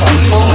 This